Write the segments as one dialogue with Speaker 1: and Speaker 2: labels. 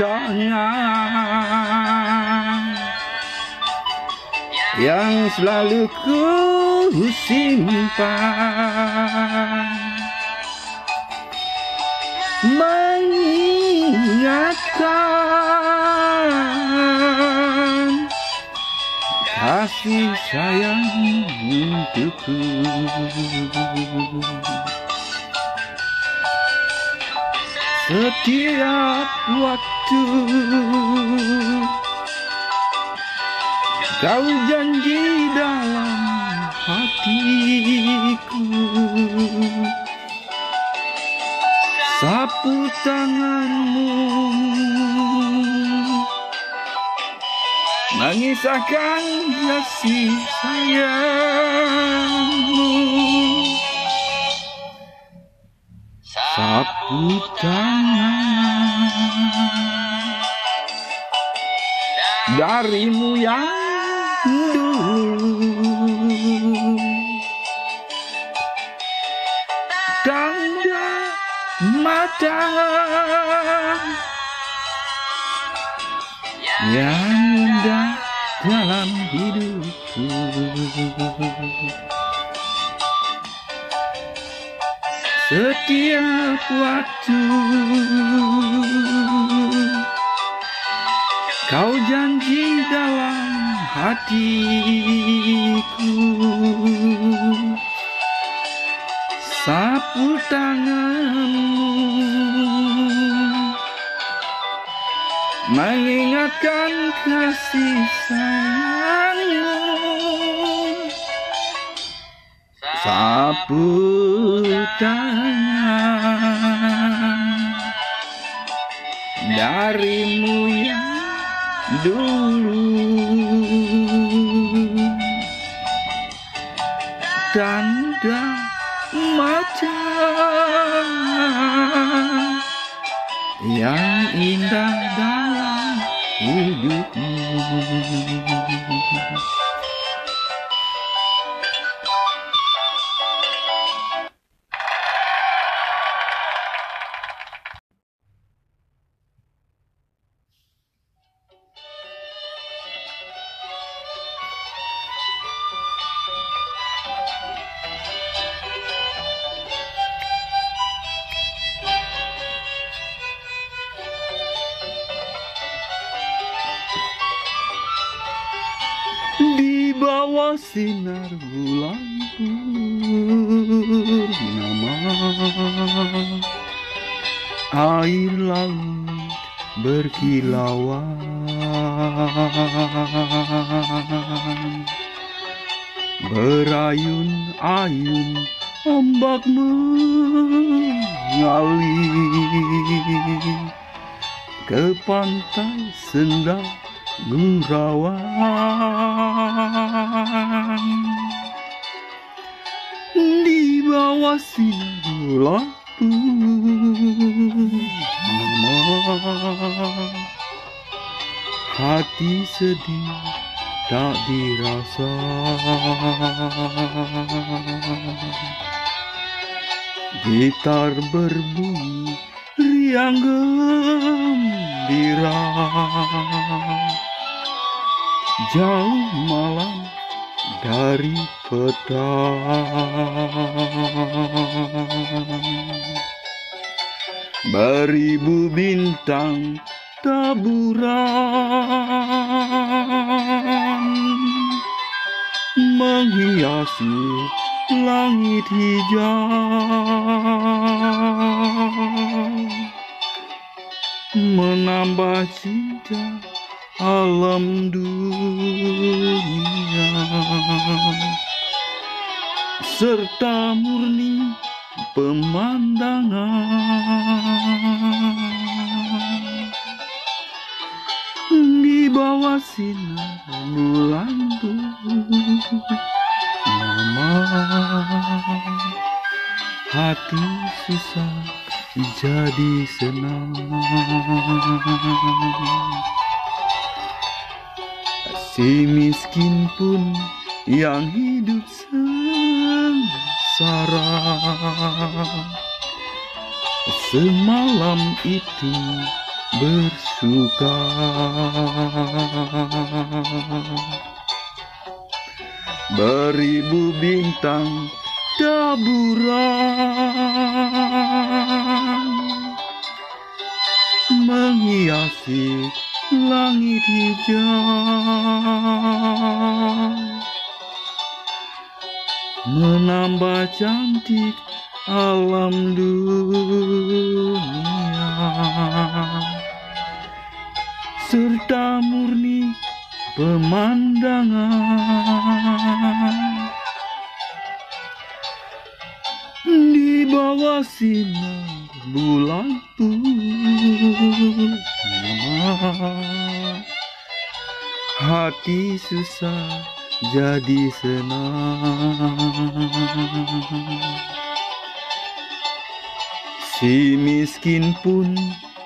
Speaker 1: tangan yang selalu ku simpan. Mengingatkan kasih sayang untukku. Setiap waktu kau janji dalam hatiku. Sapu tanganmu. Mengisahkan kasih sayangmu. Sapu tangan darimu yang dulu tanda mata yang indah dalam hidupku. Setiap waktu kau janji dalam hatiku. Sapu tanganmu. Mengingatkan kasih sayangmu. Sapu tangan dulu. Tanda mata yang indah dalam hidupmu bulan purnama hati sedih tak dirasa. Gitar berbunyi riang gembira. Jauh malam dari petang beribu bintang taburan. Menghiasi langit hijau. Menambah cinta alam dunia serta murni pemandangan. Di bawah sinar bulan mama hati susah jadi senang. Si miskin pun yang hidup sengsara Semalam itu bersuka. Beribu bintang taburan. Menghiasi langit hijau Menambah cantik alam dunia. Serta murni pemandangan. Di bawah sinar bulan purnama hati susah jadi senang. Si miskin pun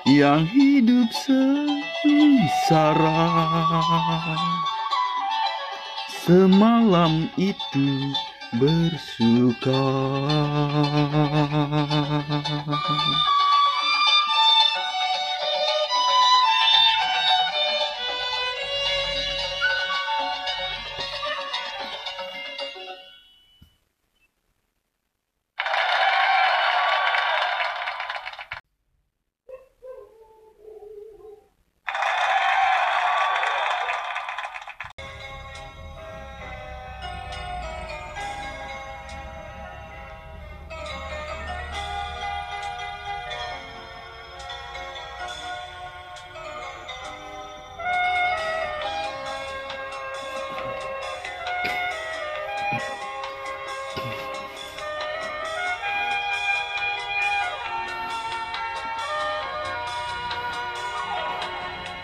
Speaker 1: yang hidup sengsara. Semalam itu bersuka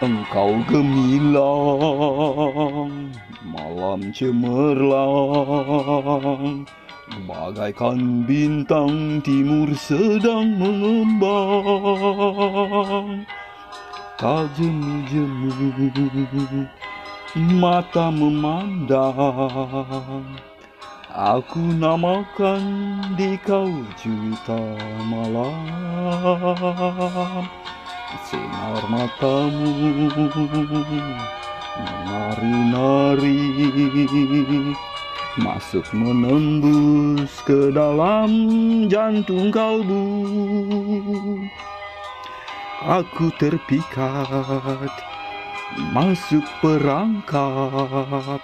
Speaker 1: Engkau gemilang Malam cemerlang. Bagaikan bintang timur sedang mengembang. Tak jemu-jemu Mata memandang. Aku namakan di kau juta malam Sinar matamu menari-nari Masuk menembus ke dalam jantung kalbu. Aku terpikat masuk perangkap.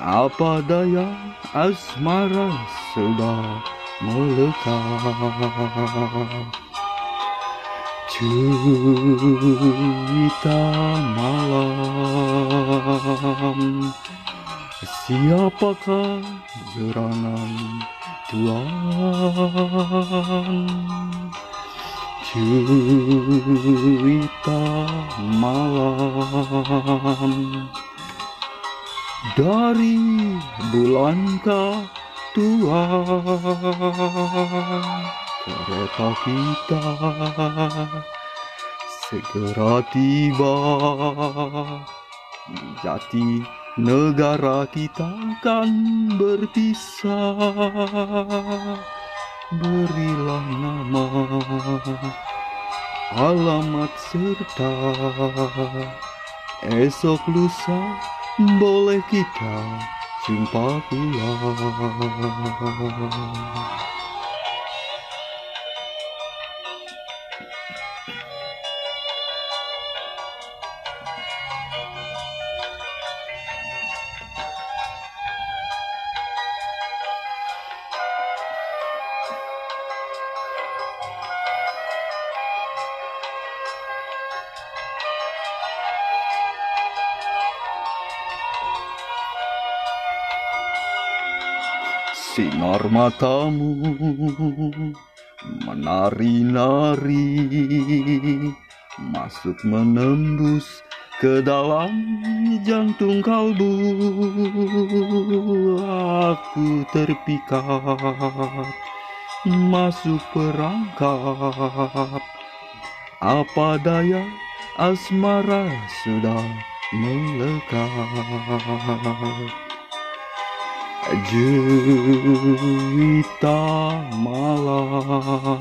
Speaker 1: Apa daya asmara sudah melekat Cerita malam. Siapakah gerangan Tuhan? Cerita malam. Dari bulankah Tuhan kereta kita segera tiba. Jati negara kita akan berpisah. Berilah nama alamat serta. Esok lusa boleh kita jumpa pulang Sinar matamu menari-nari Masuk menembus ke dalam jantung kalbu. Aku terpikat masuk perangkap. Apa daya asmara sudah melekat Juwita malam.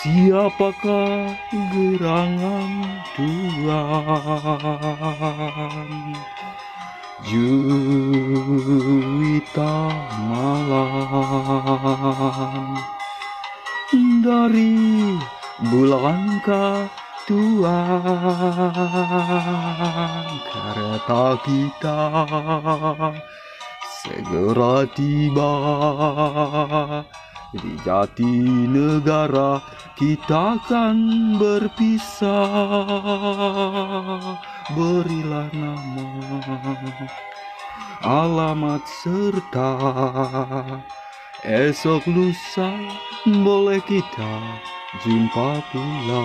Speaker 1: Siapakah gerangan Tuhan Juwita malam. Dari bulankah Tuhan kereta kita segera tiba di jati negara kita akan berpisah. Berilah nama alamat serta esok lusa boleh kita jumpa pula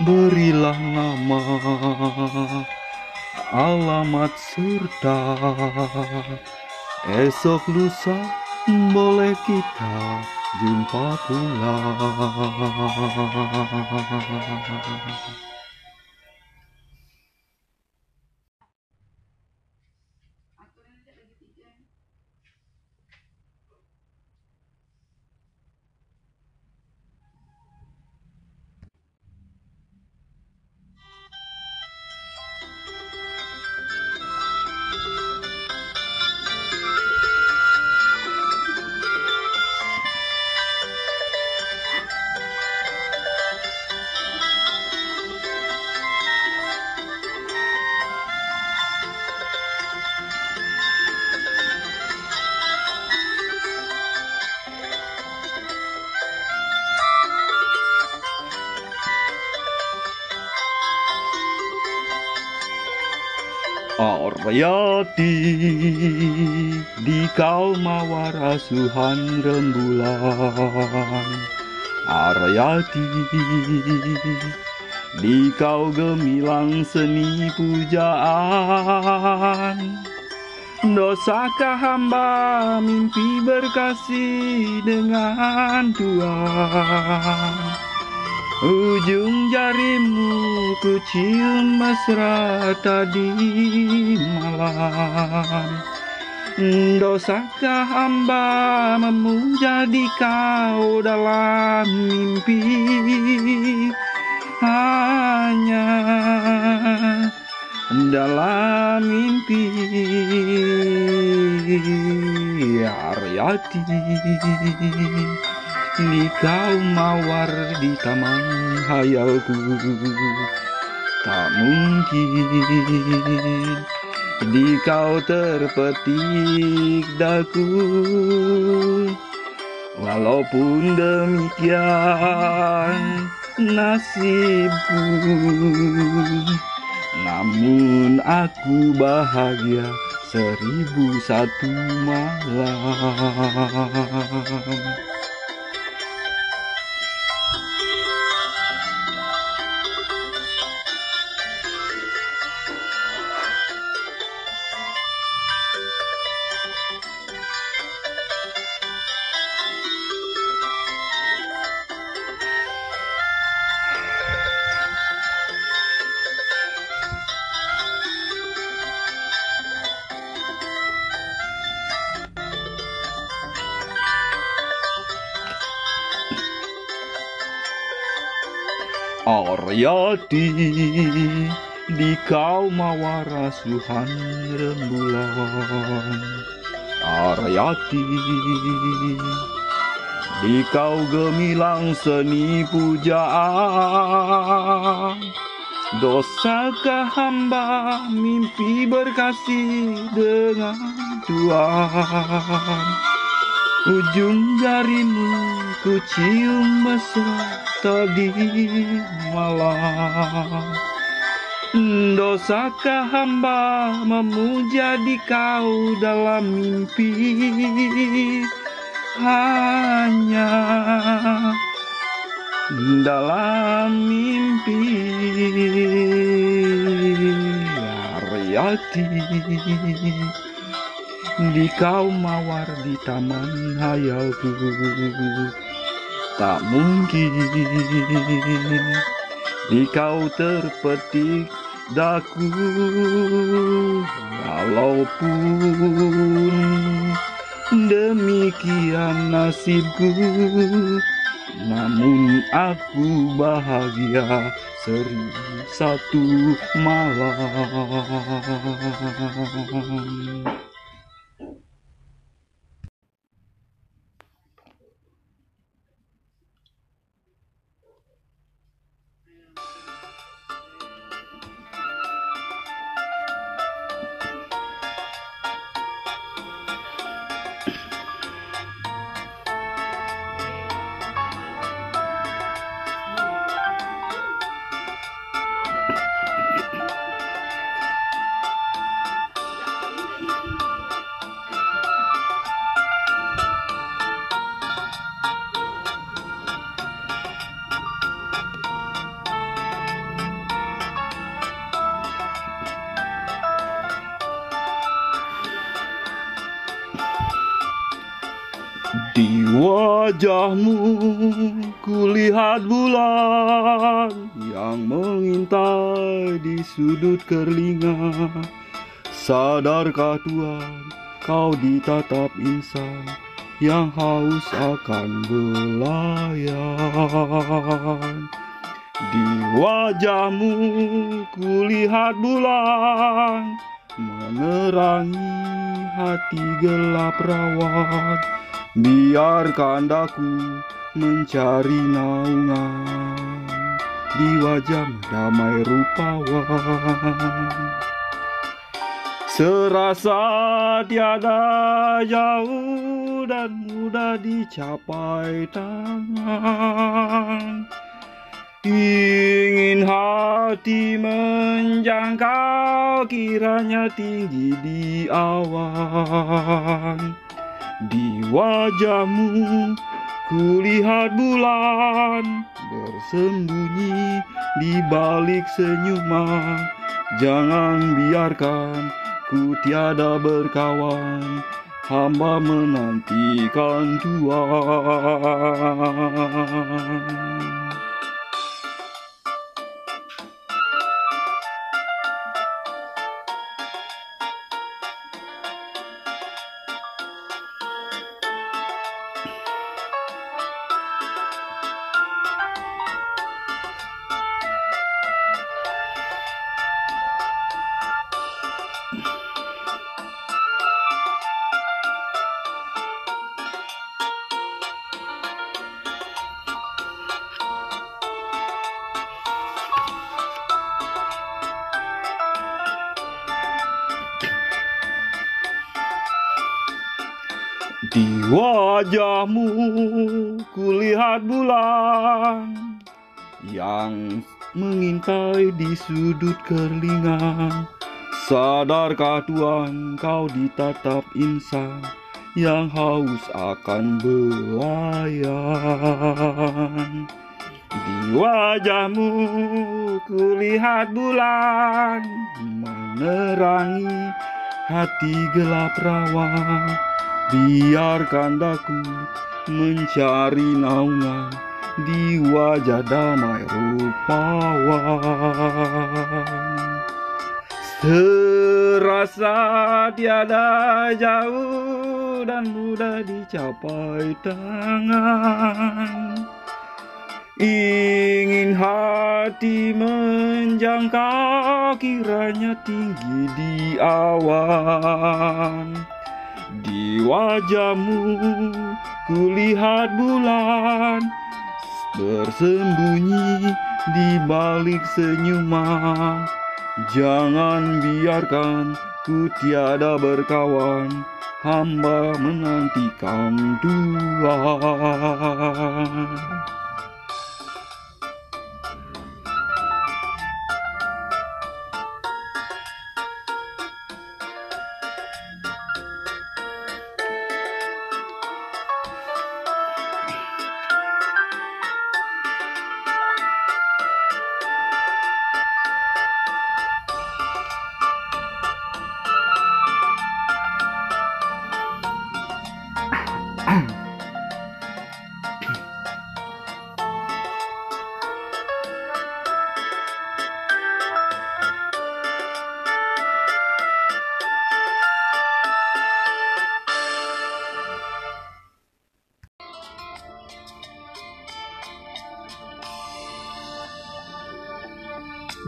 Speaker 1: Berilah nama Alamat serta Esok lusa boleh kita jumpa pula Aryati di kau mawar asuhan rembulan. Aryati di kau gemilang seni pujaan. Dosakah hamba mimpi berkasih dengan Tuhan Ujung jarimu ku cium mesra tadi malam. Dosakah hamba memuja di kau dalam mimpi? Hanya dalam mimpi. Aryati di kau mawar di taman hayalku. Tak mungkin di kau terpetik daku. Walaupun demikian nasibku Namun aku bahagia seribu satu malam Aryati di kau mawar asuhan rembulan. Aryati di kau gemilang seni pujaan. Dosakah hamba mimpi berkasih dengan Tuhan. Ujung jarimu ku cium mesra tadi malam. Dosakah hamba memuja di kau dalam mimpi? Hanya dalam mimpi. Aryati di kau mawar di taman hayalku Tak mungkin. Di kau terpetik daku Walaupun demikian nasibku Namun aku bahagia seribu satu malam Di wajahmu kulihat bulan yang mengintai di sudut kerlinga. Sadarkah Tuhan kau ditatap insan yang haus akan belayan. Di wajahmu kulihat bulan menerangi hati gelap rawan. Biarkan daku mencari naungan di wajah damai rupawan. Serasa tiada jauh dan mudah dicapai tangan. Ingin hati menjangkau kiranya tinggi di awan. Di wajahmu kulihat bulan bersembunyi di balik senyuman. Jangan biarkan ku tiada berkawan, hamba menantikan Tuhan. Di wajahmu kulihat bulan yang mengintai di sudut kerlingan. Sadarkah Tuhan kau ditatap insan yang haus akan belayan. Di wajahmu kulihat bulan menerangi hati gelap rawan. Biarkan daku mencari naungan di wajah damai rupawan. Serasa tiada jauh dan mudah dicapai tangan. Ingin hati menjangkau kiranya tinggi di awan. Di wajahmu kulihat bulan bersembunyi di balik senyuman. Jangan biarkan ku tiada berkawan, hamba menantikan Tuhan.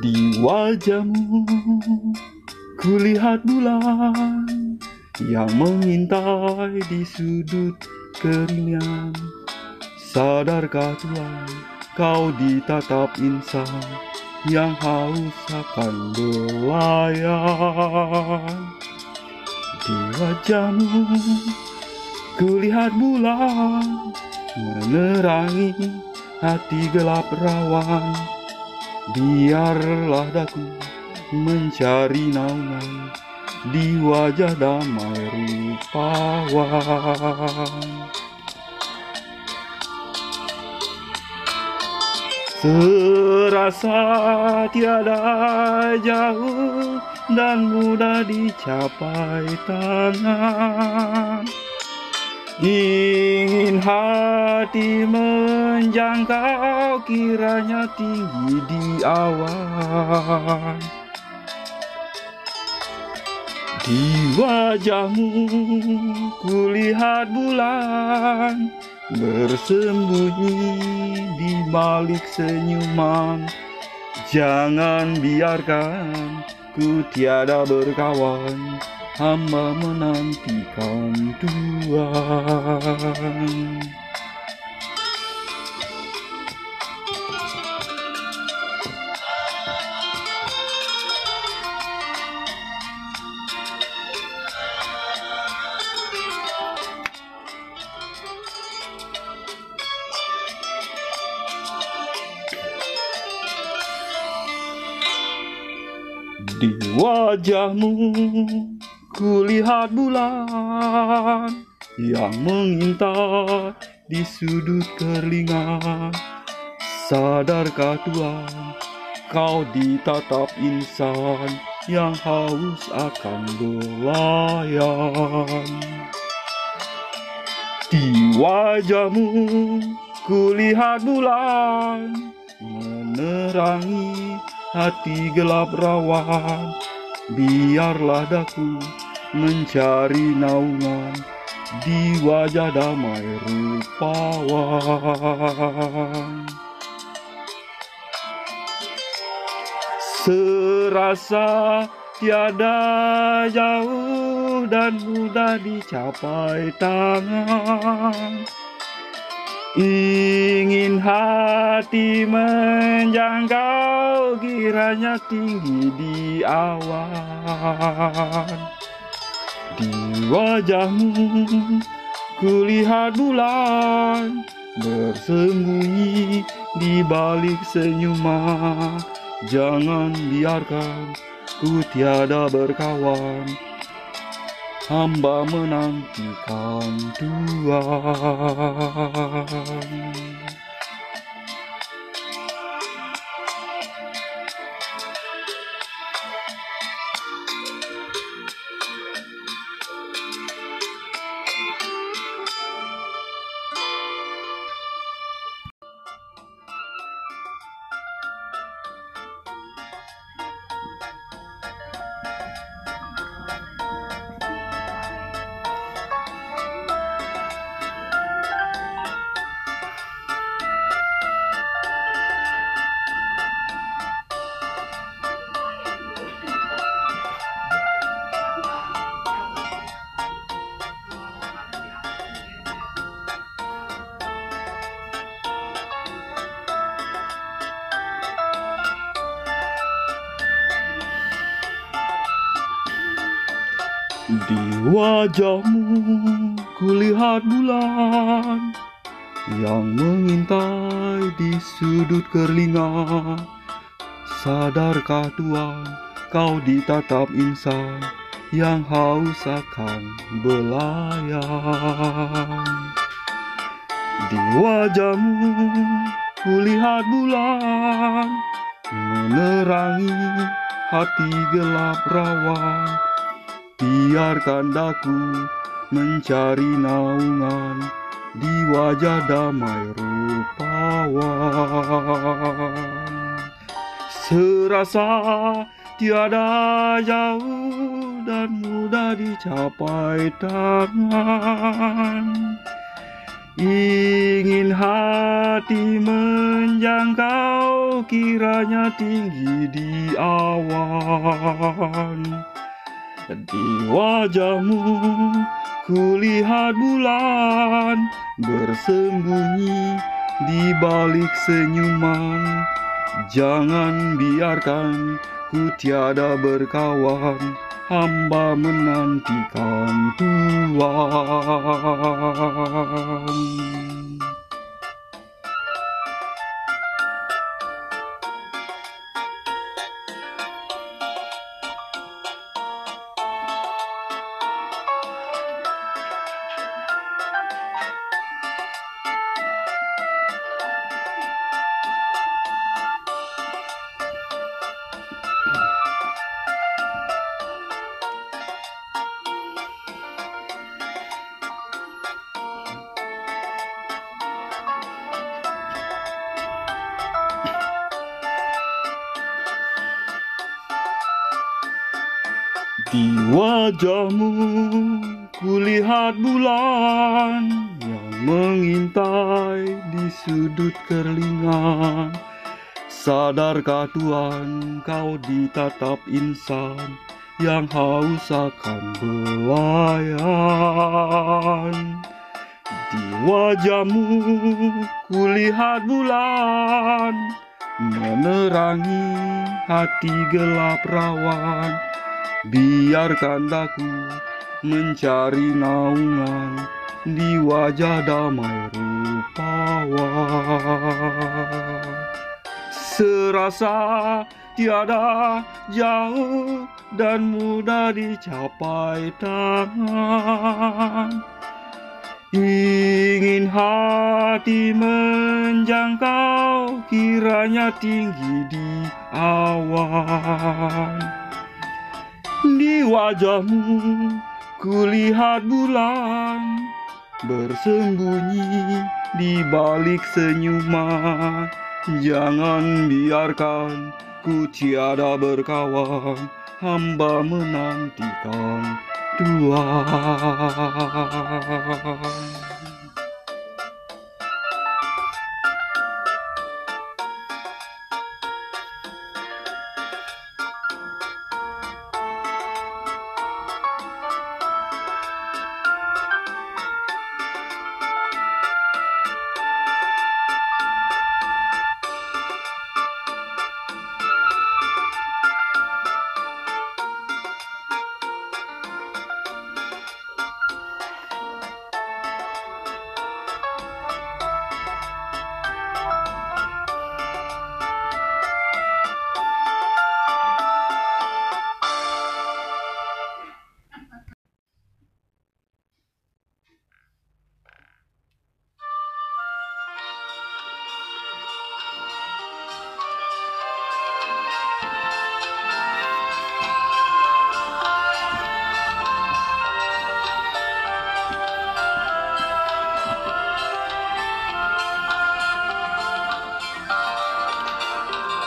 Speaker 1: Di wajahmu. Kulihat bulan Yang mengintai di sudut keringan. Sadarkah Tuhan kau ditatap insan Yang haus akan belayan Di wajahmu kulihat bulan Menerangi hati gelap rawan Biarlah daku mencari naungan di wajah damai rupawan. Serasa tiada jauh dan mudah dicapai tangan. Hati menjangkau kiranya tinggi di awan. Di wajahmu kulihat bulan Bersembunyi di balik senyuman. Jangan biarkan ku tiada berkawan hamba menantikan Tuhan. Di wajahmu Kulihat bulan yang mengintai di sudut kerlingan Sadarkah Tuhan kau ditatap insan yang haus akan belayan Di wajahmu kulihat bulan menerangi hati gelap rawan. Biarlah daku mencari naungan di wajah damai rupawan. Serasa tiada jauh dan mudah dicapai tangan. Ingin hati menjangkau kiranya tinggi di awan wajahmu kulihat bulan Bersembunyi di balik senyuman Jangan biarkan ku tiada berkawan hamba menantikan Tuhan. Di wajahmu kulihat bulan yang mengintai di sudut kerlinga. Sadarkah Tuhan kau ditatap insan yang haus akan belayan. Di wajahmu kulihat bulan menerangi hati gelap rawan. Biarkan daku mencari naungan di wajah damai rupawan. Serasa tiada jauh dan mudah dicapai tangan. Ingin hati menjangkau jangkau kiranya tinggi di awan Di wajahmu kulihat bulan Bersembunyi di balik senyuman. Jangan biarkan ku tiada berkawan Hamba menantikan Tuhan wajahmu kulihat bulan yang mengintai di sudut kerlingan. Sadarkah Tuhan kau ditatap insan yang haus akan belayan? Di wajahmu kulihat bulan menerangi hati gelap rawan Biarkan aku mencari naungan di wajah damai rupawan. Serasa tiada jauh dan mudah dicapai tangan. Ingin hati menjangkau kiranya tinggi di awan. Di wajahmu kulihat bulan bersembunyi di balik senyuman. Jangan biarkan ku tiada berkawan, hamba menantikan Tuhan.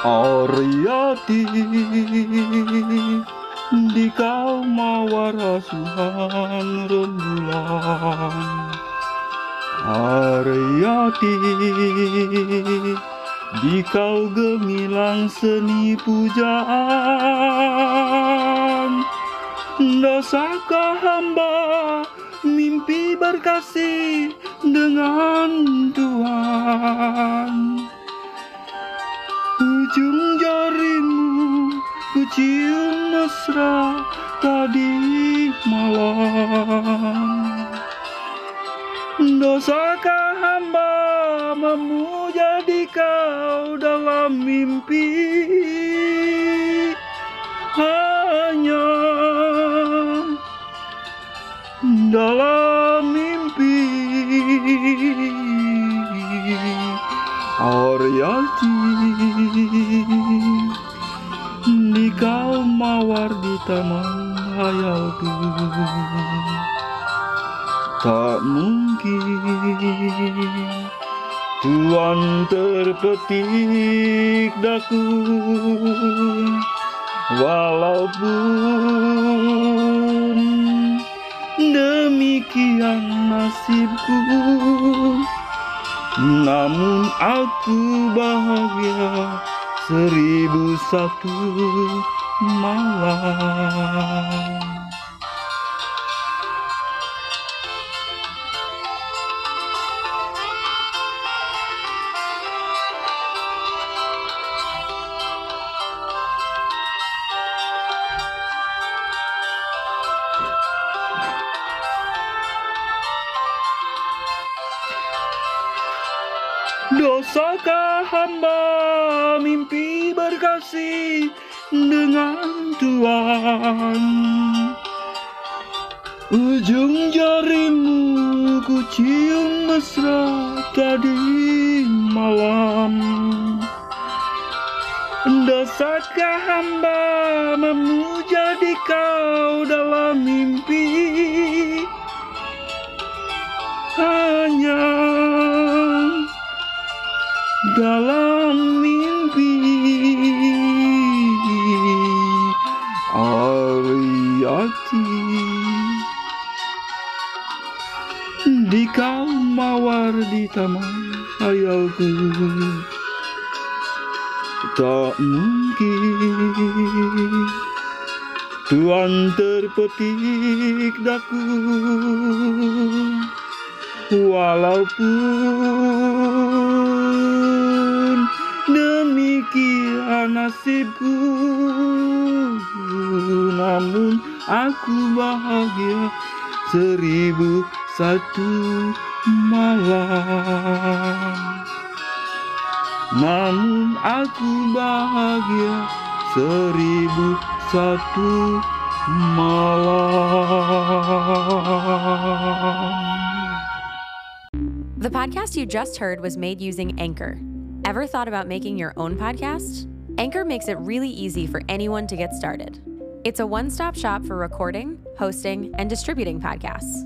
Speaker 1: Ariati di kau mawar asuhan rembulan. Ariati di kau gemilang seni pujaan. Dosakah hamba mimpi berkasih dengan Tuhan Ujung jarimu ku cium mesra tadi malam. Dosakah hamba memuja di kau dalam mimpi? Hanya dalam mimpi Oriati Di kau mawar di taman hayalku Tak mungkin Tuan terpetik daku. Walaupun demikian nasibku namun aku bahagia seribu satu malam. Hamba mimpi berkasih dengan Tuhan. Ujung jarimu ku cium mesra tadi malam. Dosakah hamba memuja di kau dalam mawar di taman hayalku Tak mungkin Tuhan terpetik daku. Walaupun demikian nasibku Namun aku bahagia seribu satu malam Namun aku bahagia seribu satu malam
Speaker 2: The podcast you just heard was made using Anchor. Ever thought about making your own podcast? Anchor makes it really easy for anyone to get started. It's a one stop shop for recording, hosting, and distributing podcasts.